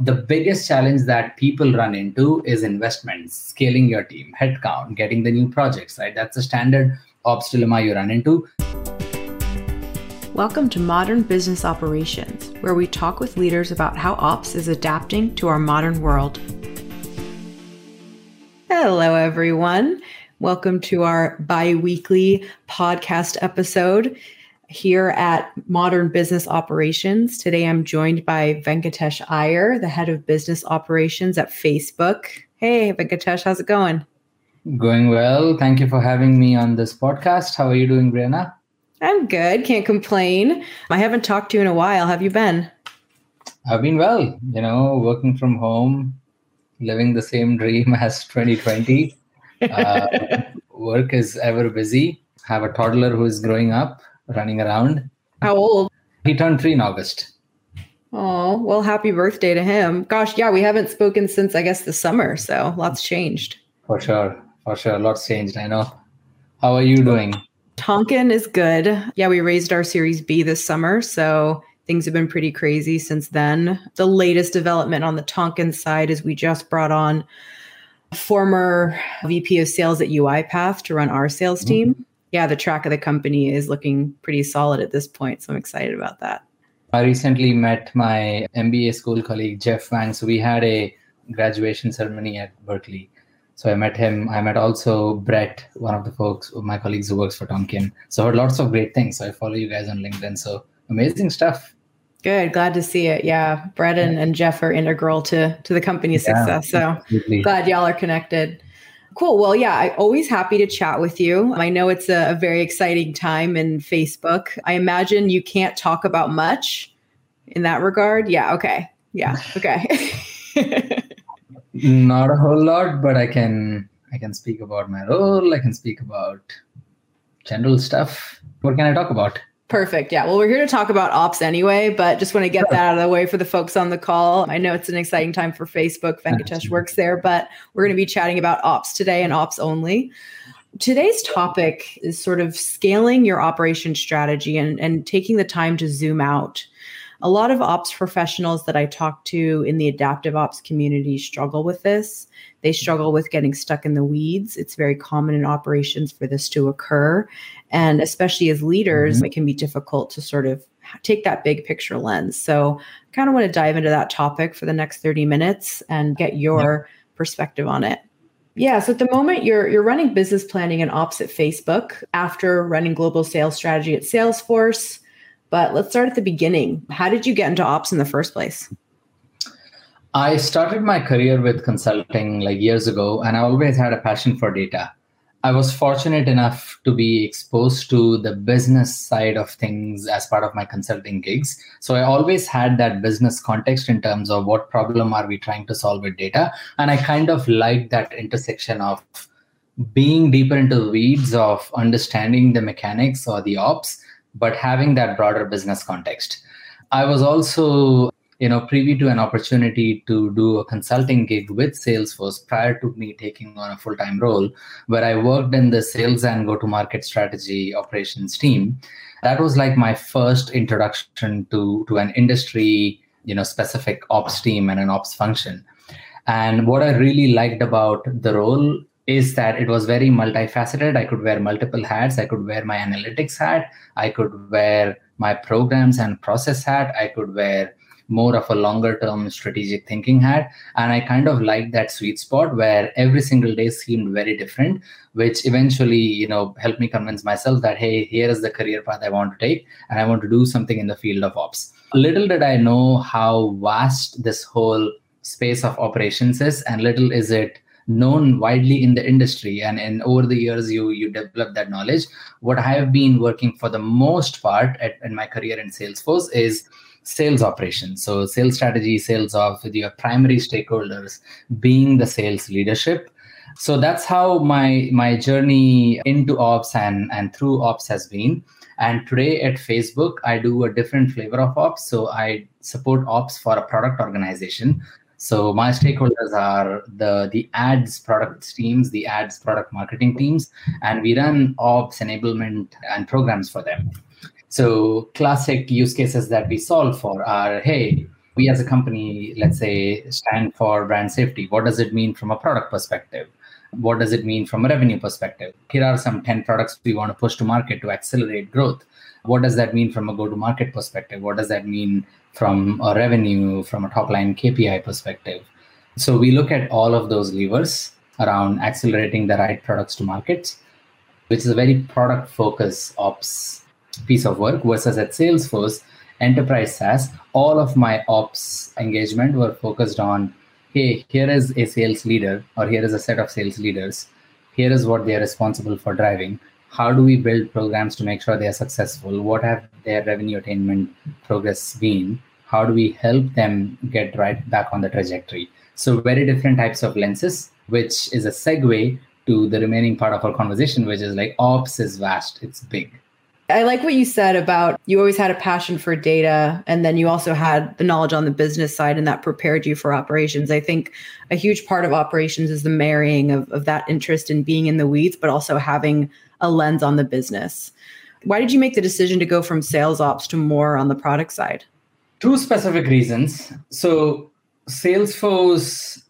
the biggest challenge that people run into is investments, scaling your team, headcount, getting the new projects, right? That's a standard ops dilemma you run into. Welcome to Modern Business Operations, where we talk with leaders about how ops is adapting to our modern world. Hello, everyone. Welcome to our bi weekly podcast episode here at Modern Business Operations. Today I'm joined by Venketesh Iyer, the head of business operations at Facebook. Hey, Venketesh, how's it going? Going well. Thank you for having me on this podcast. How are you doing, Briana? I'm good. Can't complain. I haven't talked to you in a while. Have you been? I've been well, you know, working from home, living the same dream as 2020. Uh, work is ever busy. Have a toddler who is growing up running around. How old? He turned three in August. Oh, well, happy birthday to him. Gosh, yeah, we haven't spoken since, I guess, the summer. So lots changed. For sure. For sure. Lots changed. I know. How are you doing? Tonkean is good. Yeah, we raised our Series B this summer. So things have been pretty crazy since then. The latest development on the Tonkean side is we just brought on a former VP of sales at UiPath to run our sales mm-hmm. team. Mm-hmm yeah, the track of the company is looking pretty solid at this point. So I'm excited about that. I recently met my MBA school colleague, Jeff Wang. So we had a graduation ceremony at Berkeley. So I met him. I met also Brett, one of the folks, my colleagues who works for Tonkean. So I heard lots of great things. So I follow you guys on LinkedIn. So amazing stuff. Good. Glad to see it. Yeah. Brett and, and Jeff are integral to, to the company's yeah, success. So absolutely. glad y'all are connected. Cool. Well, yeah, I'm always happy to chat with you. I know it's a, a very exciting time in Facebook. I imagine you can't talk about much in that regard. Yeah. Okay. Yeah. Okay. Not a whole lot, but I can I can speak about my role. I can speak about general stuff. What can I talk about? Perfect. Yeah. Well, we're here to talk about ops anyway, but just want to get that out of the way for the folks on the call. I know it's an exciting time for Facebook. Venketesh works there, but we're going to be chatting about ops today and ops only. Today's topic is sort of scaling your operation strategy and, and taking the time to zoom out. A lot of ops professionals that I talk to in the adaptive ops community struggle with this. They struggle with getting stuck in the weeds. It's very common in operations for this to occur. And especially as leaders, mm-hmm. it can be difficult to sort of take that big picture lens. So, I kind of want to dive into that topic for the next 30 minutes and get your perspective on it. Yeah, so at the moment you're you're running business planning and ops at Facebook after running global sales strategy at Salesforce. But let's start at the beginning. How did you get into ops in the first place? I started my career with consulting like years ago, and I always had a passion for data. I was fortunate enough to be exposed to the business side of things as part of my consulting gigs. So I always had that business context in terms of what problem are we trying to solve with data. And I kind of like that intersection of being deeper into the weeds of understanding the mechanics or the ops, but having that broader business context. I was also you know privy to an opportunity to do a consulting gig with salesforce prior to me taking on a full-time role where i worked in the sales and go-to-market strategy operations team. That was like my first introduction to to an industry you know specific ops team and an ops function. And what i really liked about the role is that it was very multifaceted. I could wear multiple hats. I could wear my analytics hat. I could wear my programs and process hat. I could wear more of a longer term strategic thinking hat and i kind of liked that sweet spot where every single day seemed very different which eventually you know helped me convince myself that hey here is the career path i want to take and i want to do something in the field of ops. Little did i know how vast this whole space of operations is and little is it known widely in the industry. And, and over the years you you develop that knowledge. What i have been working for the most part at, in my career in salesforce is sales operations. So sales strategy, sales off with your primary stakeholders being the sales leadership. So that's how my my journey into ops and and through ops has been. And today at Facebook, I do a different flavor of ops. So I support ops for a product organization. So my stakeholders are the the ads product teams, the ads product marketing teams, and we run ops enablement and programs for them. So classic use cases that we solve for are, hey, we as a company, let's say, stand for brand safety. What does it mean from a product perspective? What does it mean from a revenue perspective? Here are some 10 products we want to push to market to accelerate growth. What does that mean from a go to market perspective? What does that mean from a revenue, from a top line KPI perspective? So we look at all of those levers around accelerating the right products to markets, which is a very product focused ops piece of work versus at Salesforce enterprise SaaS, all of my ops engagement were focused on hey, here is a sales leader, or here is a set of sales leaders. Here is what they are responsible for driving. How do we build programs to make sure they are successful? What have their revenue attainment progress been? How do we help them get right back on the trajectory? So, very different types of lenses, which is a segue to the remaining part of our conversation, which is like ops is vast, it's big I like what you said about you always had a passion for data and then you also had the knowledge on the business side and that prepared you for operations. I think a huge part of operations is the marrying of, of that interest in being in the weeds, but also having a lens on the business. Why did you make the decision to go from sales ops to more on the product side? Two specific reasons. So, Salesforce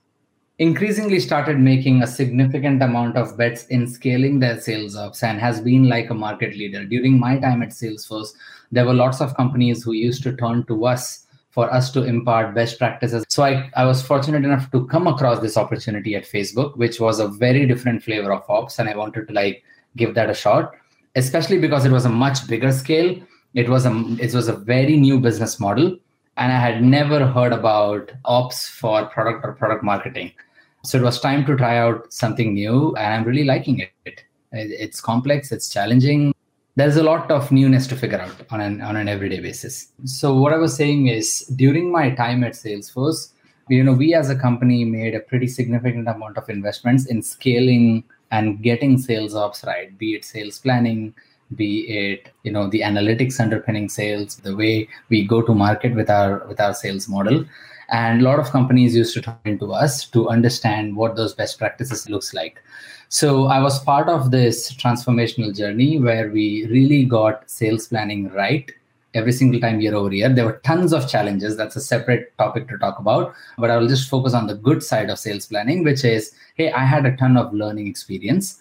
increasingly started making a significant amount of bets in scaling their sales ops and has been like a market leader. During my time at Salesforce, there were lots of companies who used to turn to us for us to impart best practices. So I, I was fortunate enough to come across this opportunity at Facebook, which was a very different flavor of ops. And I wanted to like give that a shot, especially because it was a much bigger scale. It was a it was a very new business model. And I had never heard about ops for product or product marketing. So it was time to try out something new, and I'm really liking it. It's complex, it's challenging. There's a lot of newness to figure out on an on an everyday basis. So what I was saying is during my time at Salesforce, you know, we as a company made a pretty significant amount of investments in scaling and getting sales ops right, be it sales planning, be it you know the analytics underpinning sales the way we go to market with our with our sales model and a lot of companies used to turn to us to understand what those best practices looks like. So i was part of this transformational journey where we really got sales planning right every single time year over year. There were tons of challenges. That's a separate topic to talk about. But i will just focus on the good side of sales planning which is hey i had a ton of learning experience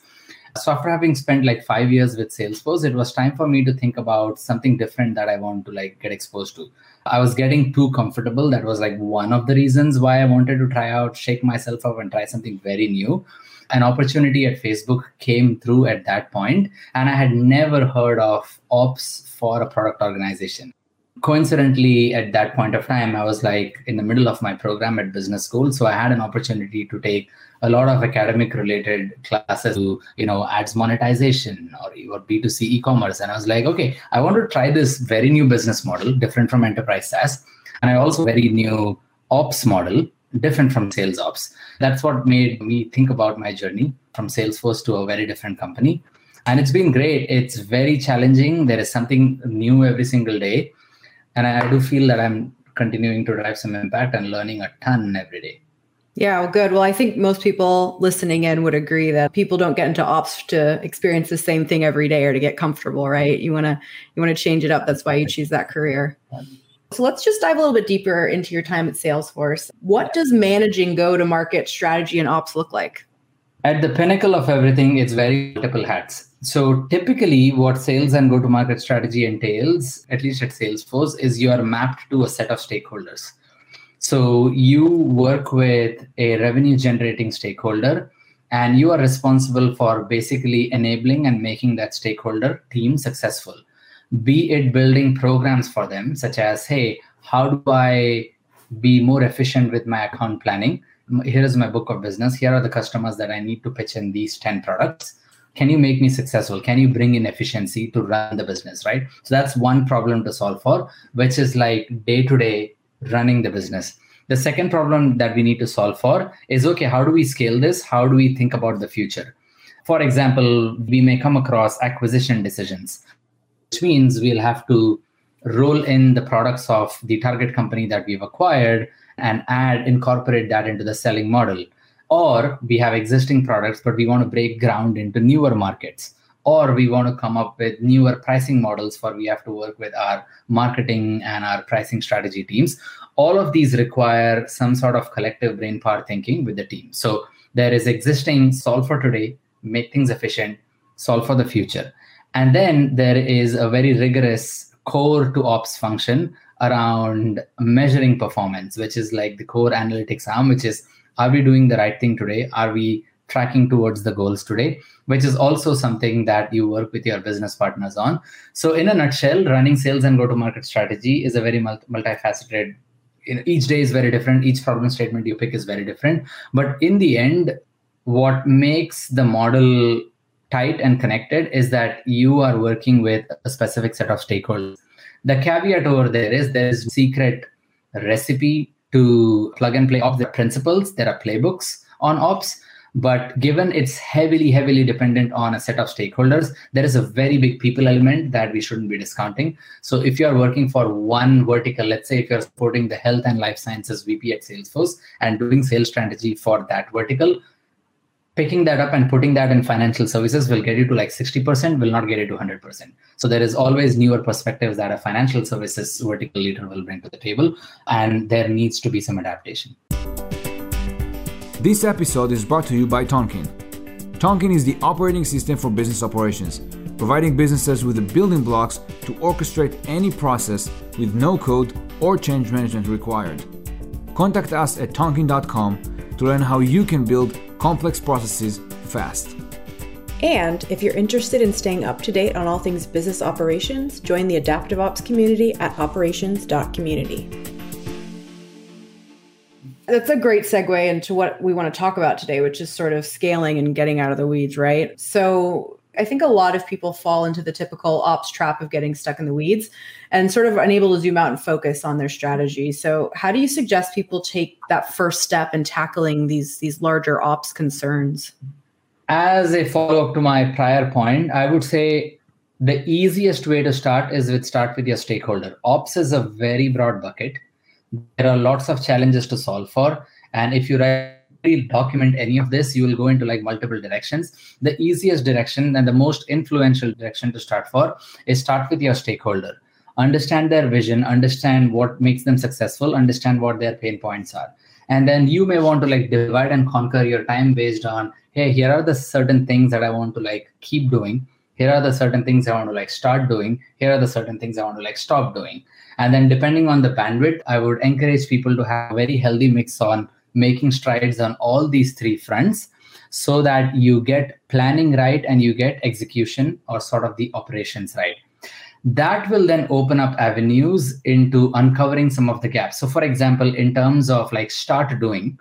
so after having spent like five years with salesforce it was time for me to think about something different that i want to like get exposed to. I was getting too comfortable. That was like one of the reasons why i wanted to try out shake myself up and try something very new. An opportunity at facebook came through at that point and i had never heard of ops for a product organization coincidentally at that point of time i was like in the middle of my program at business school so i had an opportunity to take a lot of academic related classes to you know ads monetization or, or b2c e-commerce and i was like okay i want to try this very new business model different from enterprise saas and i also very new ops model different from sales ops. That's what made me think about my journey from salesforce to a very different company and it's been great. It's very challenging. There is something new every single day and i do feel that i'm continuing to drive some impact and learning a ton every day yeah, well, good. Well, I think most people listening in would agree that people don't get into ops to experience the same thing every day or to get comfortable, right? You want to you want to change it up. That's why you choose that career. So let's just dive a little bit deeper into your time at Salesforce. What does managing go to market strategy and ops look like? At the pinnacle of everything, it's very multiple hats. So typically, what sales and go to market strategy entails, at least at Salesforce, is you are mapped to a set of stakeholders so you work with a revenue generating stakeholder and you are responsible for basically enabling and making that stakeholder team successful. Be it building programs for them, such as, hey, how do I be more efficient with my account planning? Here is my book of business. Here are the customers that I need to pitch in these 10 products. Can you make me successful? Can you bring in efficiency to run the business, right? So that's one problem to solve for, which is like day to day running the business. The second problem that we need to solve for is okay, how do we scale this? How do we think about the future? For example, we may come across acquisition decisions, which means we'll have to roll in the products of the target company that we've acquired and add, incorporate that into the selling model. Or we have existing products, but we want to break ground into newer markets. Or we want to come up with newer pricing models for we have to work with our marketing and our pricing strategy teams. All of these require some sort of collective brain power thinking with the team. So there is existing solve for today make things efficient solve for the future. And then there is a very rigorous core to ops function around measuring performance which is like the core analytics arm which is are we doing the right thing today? Are we tracking towards the goals today? Which is also something that you work with your business partners on. So in a nutshell running sales and go to market strategy is a very multifaceted each day is very different each problem statement you pick is very different. But in the end what makes the model tight and connected is that you are working with a specific set of stakeholders the caveat over there is there's secret recipe to plug and play off the principles. There are playbooks on ops but given it's heavily heavily dependent on a set of stakeholders there is a very big people element that we shouldn't be discounting. So if you are working for one vertical let's say if you're supporting the health and life sciences vp at salesforce and doing sales strategy for that vertical picking that up and putting that in financial services will get you to like 60% will not get you to 100% so there is always newer perspectives that a financial services vertical leader will bring to the table and there needs to be some adaptation this episode is brought to you by Tonkean. Tonkean is the operating system for business operations, providing businesses with the building blocks to orchestrate any process with no code or change management required. Contact us at tonkean.com to learn how you can build complex processes fast. And if you're interested in staying up to date on all things business operations, join the Adaptive Ops community at operations.community. That's a great segue into what we want to talk about today, which is sort of scaling and getting out of the weeds, right? So, I think a lot of people fall into the typical ops trap of getting stuck in the weeds and sort of unable to zoom out and focus on their strategy. So, how do you suggest people take that first step in tackling these these larger ops concerns? As a follow up to my prior point, I would say the easiest way to start is with start with your stakeholder. Ops is a very broad bucket there are lots of challenges to solve for and if you really document any of this you will go into like multiple directions. The easiest direction and the most influential direction to start for is start with your stakeholder. Understand their vision understand what makes them successful understand what their pain points are. And then you may want to like divide and conquer your time based on hey here are the certain things that i want to like keep doing. Here are the certain things i want to like start doing. Here are the certain things i want to like stop doing. And then depending on the bandwidth, I would encourage people to have a very healthy mix on making strides on all these three fronts so that you get planning right and you get execution or sort of the operations right. That will then open up avenues into uncovering some of the gaps. So, for example, in terms of like start doing,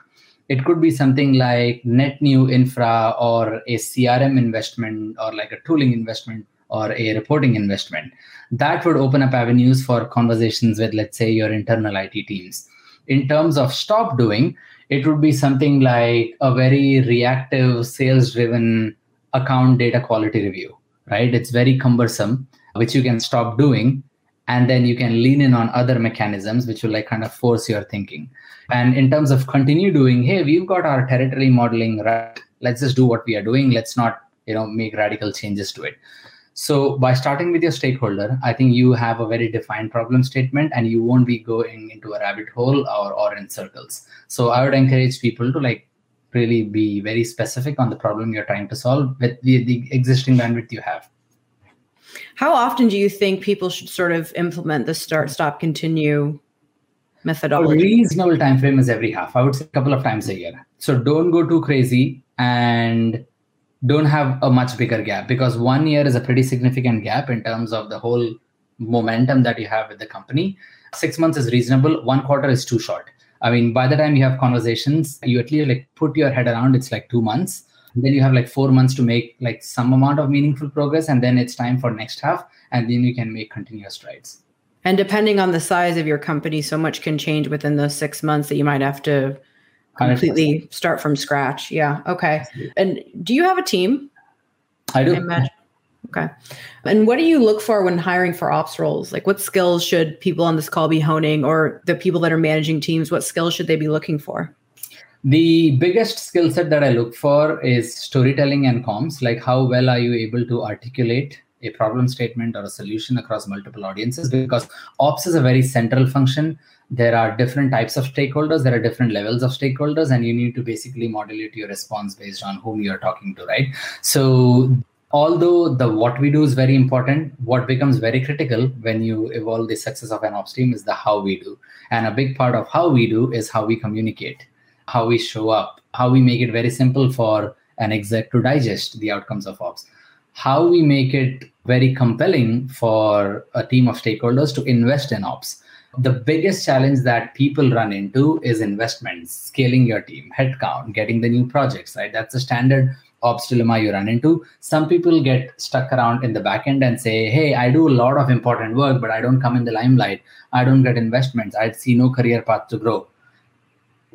it could be something like net new infra or a CRM investment or like a tooling investment or a reporting investment that would open up avenues for conversations with let's say your internal it teams in terms of stop doing it would be something like a very reactive sales driven account data quality review right? It's very cumbersome which you can stop doing and then you can lean in on other mechanisms which will like kind of force your thinking. And in terms of continue doing hey we've got our territory modeling right. Let's just do what we are doing. Let's not you know make radical changes to it so by starting with your stakeholder, I think you have a very defined problem statement and you won't be going into a rabbit hole or, or in circles. So I would encourage people to like really be very specific on the problem you're trying to solve with the, the existing bandwidth you have. How often do you think people should sort of implement the start, stop, continue methodology? A reasonable time frame is every half. I would say a couple of times a year. So don't go too crazy and don't have a much bigger gap because one year is a pretty significant gap in terms of the whole momentum that you have with the company. Six months is reasonable. One quarter is too short. I mean, by the time you have conversations, you at least like put your head around. It's like two months. Then you have like four months to make like some amount of meaningful progress, and then it's time for next half, and then you can make continuous strides. And depending on the size of your company, so much can change within those six months that you might have to completely 100%. start from scratch. Yeah. Okay. And do you have a team? I do. I okay. And what do you look for when hiring for ops roles? Like what skills should people on this call be honing or the people that are managing teams, what skills should they be looking for? The biggest skill set that I look for is storytelling and comms. Like, how well are you able to articulate a problem statement or a solution across multiple audiences? Because ops is a very central function. There are different types of stakeholders, there are different levels of stakeholders, and you need to basically modulate your response based on whom you're talking to, right? So, although the what we do is very important what becomes very critical when you evolve the success of an ops team is the how we do. And a big part of how we do is how we communicate how we show up how we make it very simple for an exec to digest the outcomes of ops. How we make it very compelling for a team of stakeholders to invest in ops the biggest challenge that people run into is investments scaling your team headcount getting the new projects right that's a standard ops dilemma you run into. Some people get stuck around in the back end and say, Hey, I do a lot of important work, but I don't come in the limelight. I don't get investments. I see no career path to grow.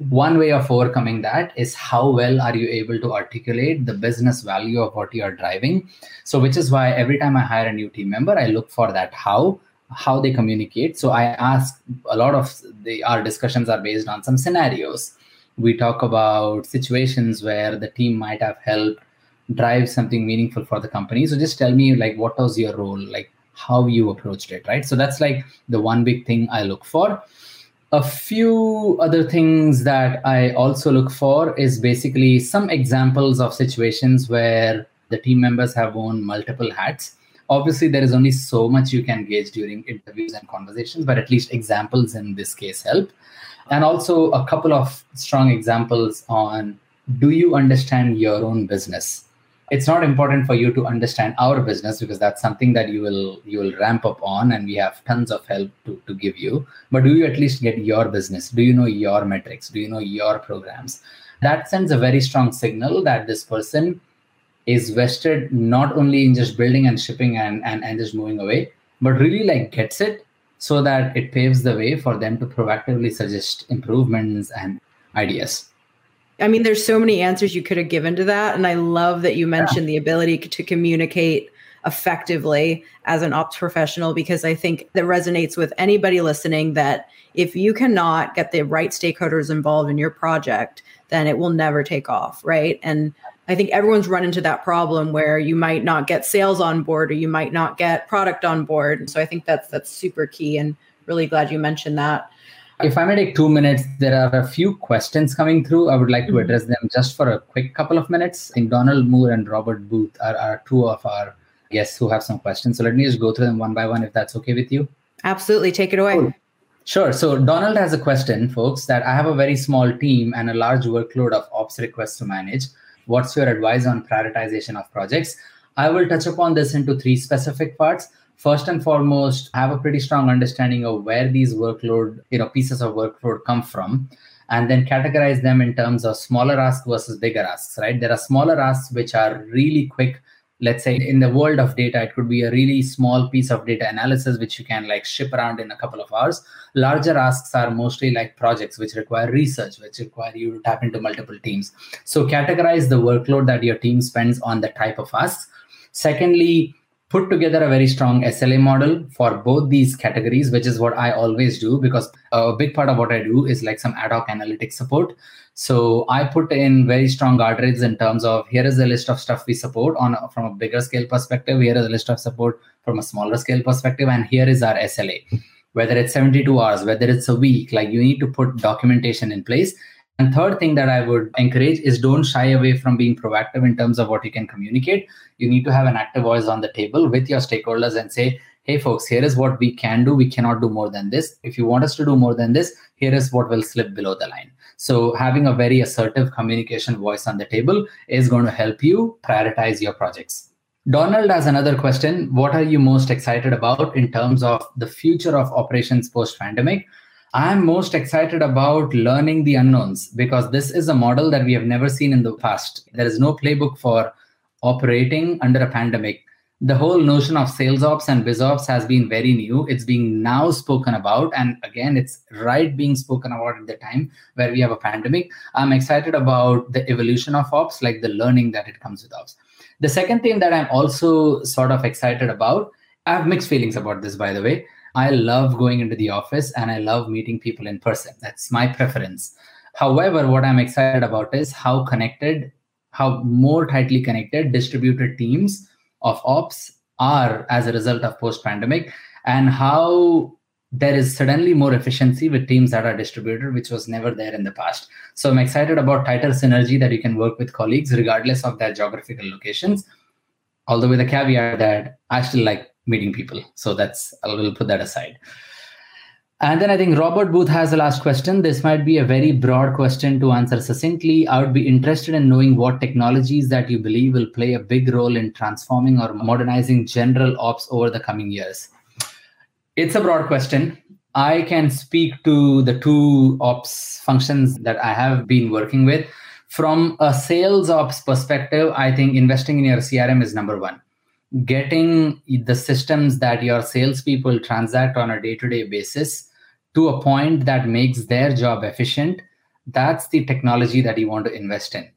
One way of overcoming that is how well are you able to articulate the business value of what you are driving. So, which is why every time I hire a new team member, I look for that how how they communicate. So I ask a lot of the our discussions are based on some scenarios. We talk about situations where the team might have helped drive something meaningful for the company. So just tell me like what was your role? Like how you approached it right? So that's like the one big thing i look for. A few other things that i also look for is basically some examples of situations where the team members have worn multiple hats obviously there is only so much you can gauge during interviews and conversations but at least examples in this case help. And also a couple of strong examples on do you understand your own business? It's not important for you to understand our business because that's something that you will you will ramp up on and we have tons of help to, to give you. But do you at least get your business? Do you know your metrics? Do you know your programs? That sends a very strong signal that this person is vested not only in just building and shipping and, and, and just moving away but really like gets it so that it paves the way for them to proactively suggest improvements and ideas. I mean, there's so many answers you could have given to that. And I love that you mentioned yeah. the ability to communicate effectively as an ops professional because I think that resonates with anybody listening that if you cannot get the right stakeholders involved in your project, then it will never take off, right? And I think everyone's run into that problem where you might not get sales on board or you might not get product on board. So I think that's that's super key and really glad you mentioned that. If I may take two minutes, there are a few questions coming through. I would like to mm-hmm. address them just for a quick couple of minutes. I think Donald Moore and Robert Booth are, are two of our guests who have some questions. So let me just go through them one by one if that's okay with you. Absolutely. Take it away. Cool. Sure. So Donald has a question, folks, that I have a very small team and a large workload of ops requests to manage. What's your advice on prioritization of projects? I will touch upon this into three specific parts. First and foremost, have a pretty strong understanding of where these workload, you know, pieces of workload come from, and then categorize them in terms of smaller asks versus bigger asks, right? There are smaller asks which are really quick let's say in the world of data it could be a really small piece of data analysis which you can like ship around in a couple of hours. Larger asks are mostly like projects which require research which require you to tap into multiple teams. So categorize the workload that your team spends on the type of asks. Secondly put together a very strong SLA model for both these categories, which is what I always do because a big part of what I do is like some ad hoc analytics support. So I put in very strong guardrails in terms of here is a list of stuff we support on from a bigger scale perspective. Here is a list of support from a smaller scale perspective, and here is our SLA. Whether it's 72 hours, whether it's a week, like you need to put documentation in place and third thing that I would encourage is don't shy away from being proactive in terms of what you can communicate. You need to have an active voice on the table with your stakeholders and say, hey folks, here is what we can do. We cannot do more than this. If you want us to do more than this, here is what will slip below the line. So having a very assertive communication voice on the table is going to help you prioritize your projects. Donald has another question. What are you most excited about in terms of the future of operations post pandemic? I'm most excited about learning the unknowns because this is a model that we have never seen in the past. There is no playbook for operating under a pandemic. The whole notion of sales ops and biz ops has been very new. It's being now spoken about. And again, it's right being spoken about at the time where we have a pandemic. I'm excited about the evolution of ops, like the learning that it comes with ops. The second thing that I'm also sort of excited about, I have mixed feelings about this, by the way I love going into the office and I love meeting people in person. That's my preference. However, what I'm excited about is how connected, how more tightly connected distributed teams of ops are as a result of post pandemic, and how there is suddenly more efficiency with teams that are distributed, which was never there in the past. So I'm excited about tighter synergy that you can work with colleagues regardless of their geographical locations. Although with a caveat that I still like meeting people. So that's I will put that aside. And then I think Robert Booth has the last question. This might be a very broad question to answer succinctly. I would be interested in knowing what technologies that you believe will play a big role in transforming or modernizing general ops over the coming years. It's a broad question. I can speak to the two ops functions that I have been working with. From a sales ops perspective, I think investing in your CRM is number one. Getting the systems that your salespeople transact on a day to day basis to a point that makes their job efficient, that's the technology that you want to invest in.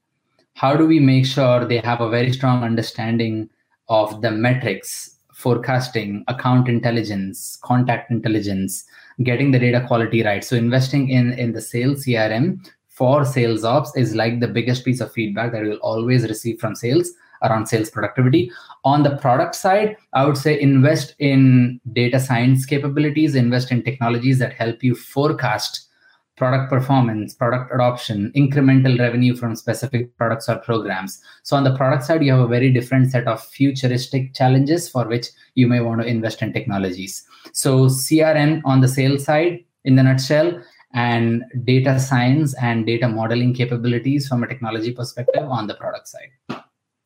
How do we make sure they have a very strong understanding of the metrics, forecasting, account intelligence, contact intelligence, getting the data quality right? So investing in in the sales CRM for sales ops is like the biggest piece of feedback that you'll always receive from sales around sales productivity. On the product side, I would say invest in data science capabilities, invest in technologies that help you forecast product performance, product adoption, incremental revenue from specific products or programs. So, on the product side, you have a very different set of futuristic challenges for which you may want to invest in technologies. So, CRM on the sales side, in the nutshell, and data science and data modeling capabilities from a technology perspective on the product side.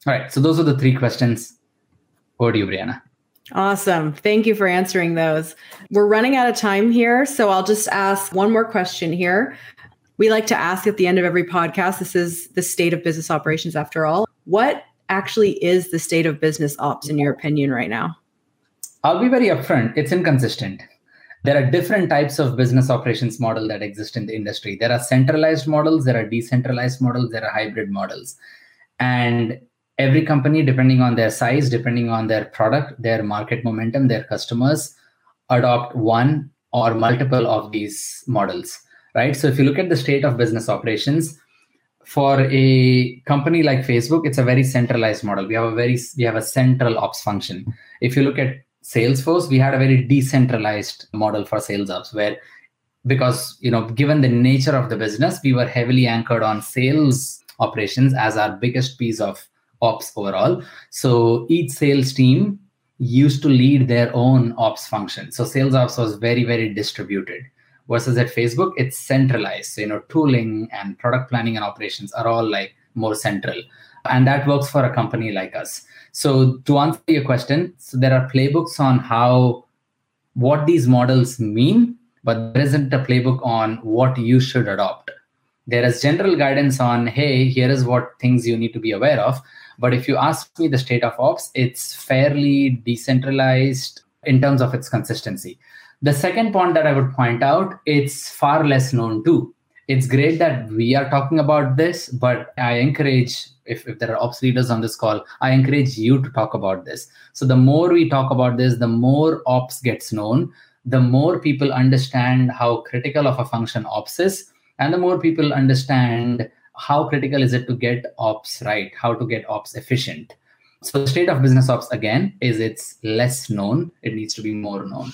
All right. So those are the three questions. Over to you, Briana. Awesome. Thank you for answering those. We're running out of time here. So I'll just ask one more question here. We like to ask at the end of every podcast this is the state of business operations after all. What actually is the state of business ops in your opinion right now? I'll be very upfront. It's inconsistent. There are different types of business operations model that exist in the industry. There are centralized models, there are decentralized models, there are hybrid models. And every company depending on their size depending on their product their market momentum their customers adopt one or multiple of these models right? So if you look at the state of business operations for a company like facebook it's a very centralized model. We have a very we have a central ops function. If you look at salesforce we had a very decentralized model for sales ops where because you know given the nature of the business we were heavily anchored on sales operations as our biggest piece of ops overall. So each sales team used to lead their own ops function. So sales ops was very, very distributed. Versus at Facebook, it's centralized. So, you know, tooling and product planning and operations are all like more central. And that works for a company like us. So to answer your question, so there are playbooks on how what these models mean, but there isn't a playbook on what you should adopt. There is general guidance on, hey, here is what things you need to be aware of. But if you ask me the state of ops, it's fairly decentralized in terms of its consistency. The second point that I would point out, it's far less known too. It's great that we are talking about this, but I encourage, if, if there are ops leaders on this call, I encourage you to talk about this. So the more we talk about this, the more ops gets known, the more people understand how critical of a function ops is, and the more people understand how critical is it to get ops right how to get ops efficient so the state of business ops again is it's less known it needs to be more known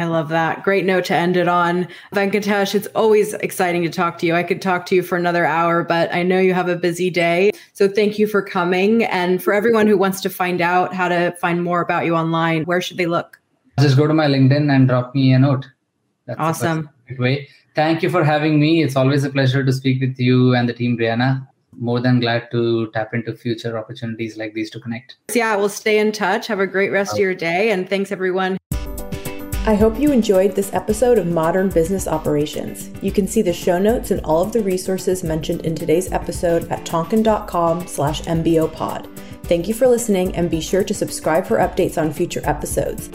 I love that. Great note to end it on. Venketesh, it's always exciting to talk to you. I could talk to you for another hour, but I know you have a busy day. So thank you for coming. And for everyone who wants to find out how to find more about you online, where should they look? Just go to my LinkedIn and drop me a note. That's awesome. way. Thank you for having me. It's always a pleasure to speak with you and the team, Briana. More than glad to tap into future opportunities like these to connect. Yeah, we'll stay in touch. Have a great rest of your day. And thanks, everyone. I hope you enjoyed this episode of Modern Business Operations. You can see the show notes and all of the resources mentioned in today's episode at tonkean.com slash mbopod. Thank you for listening and be sure to subscribe for updates on future episodes.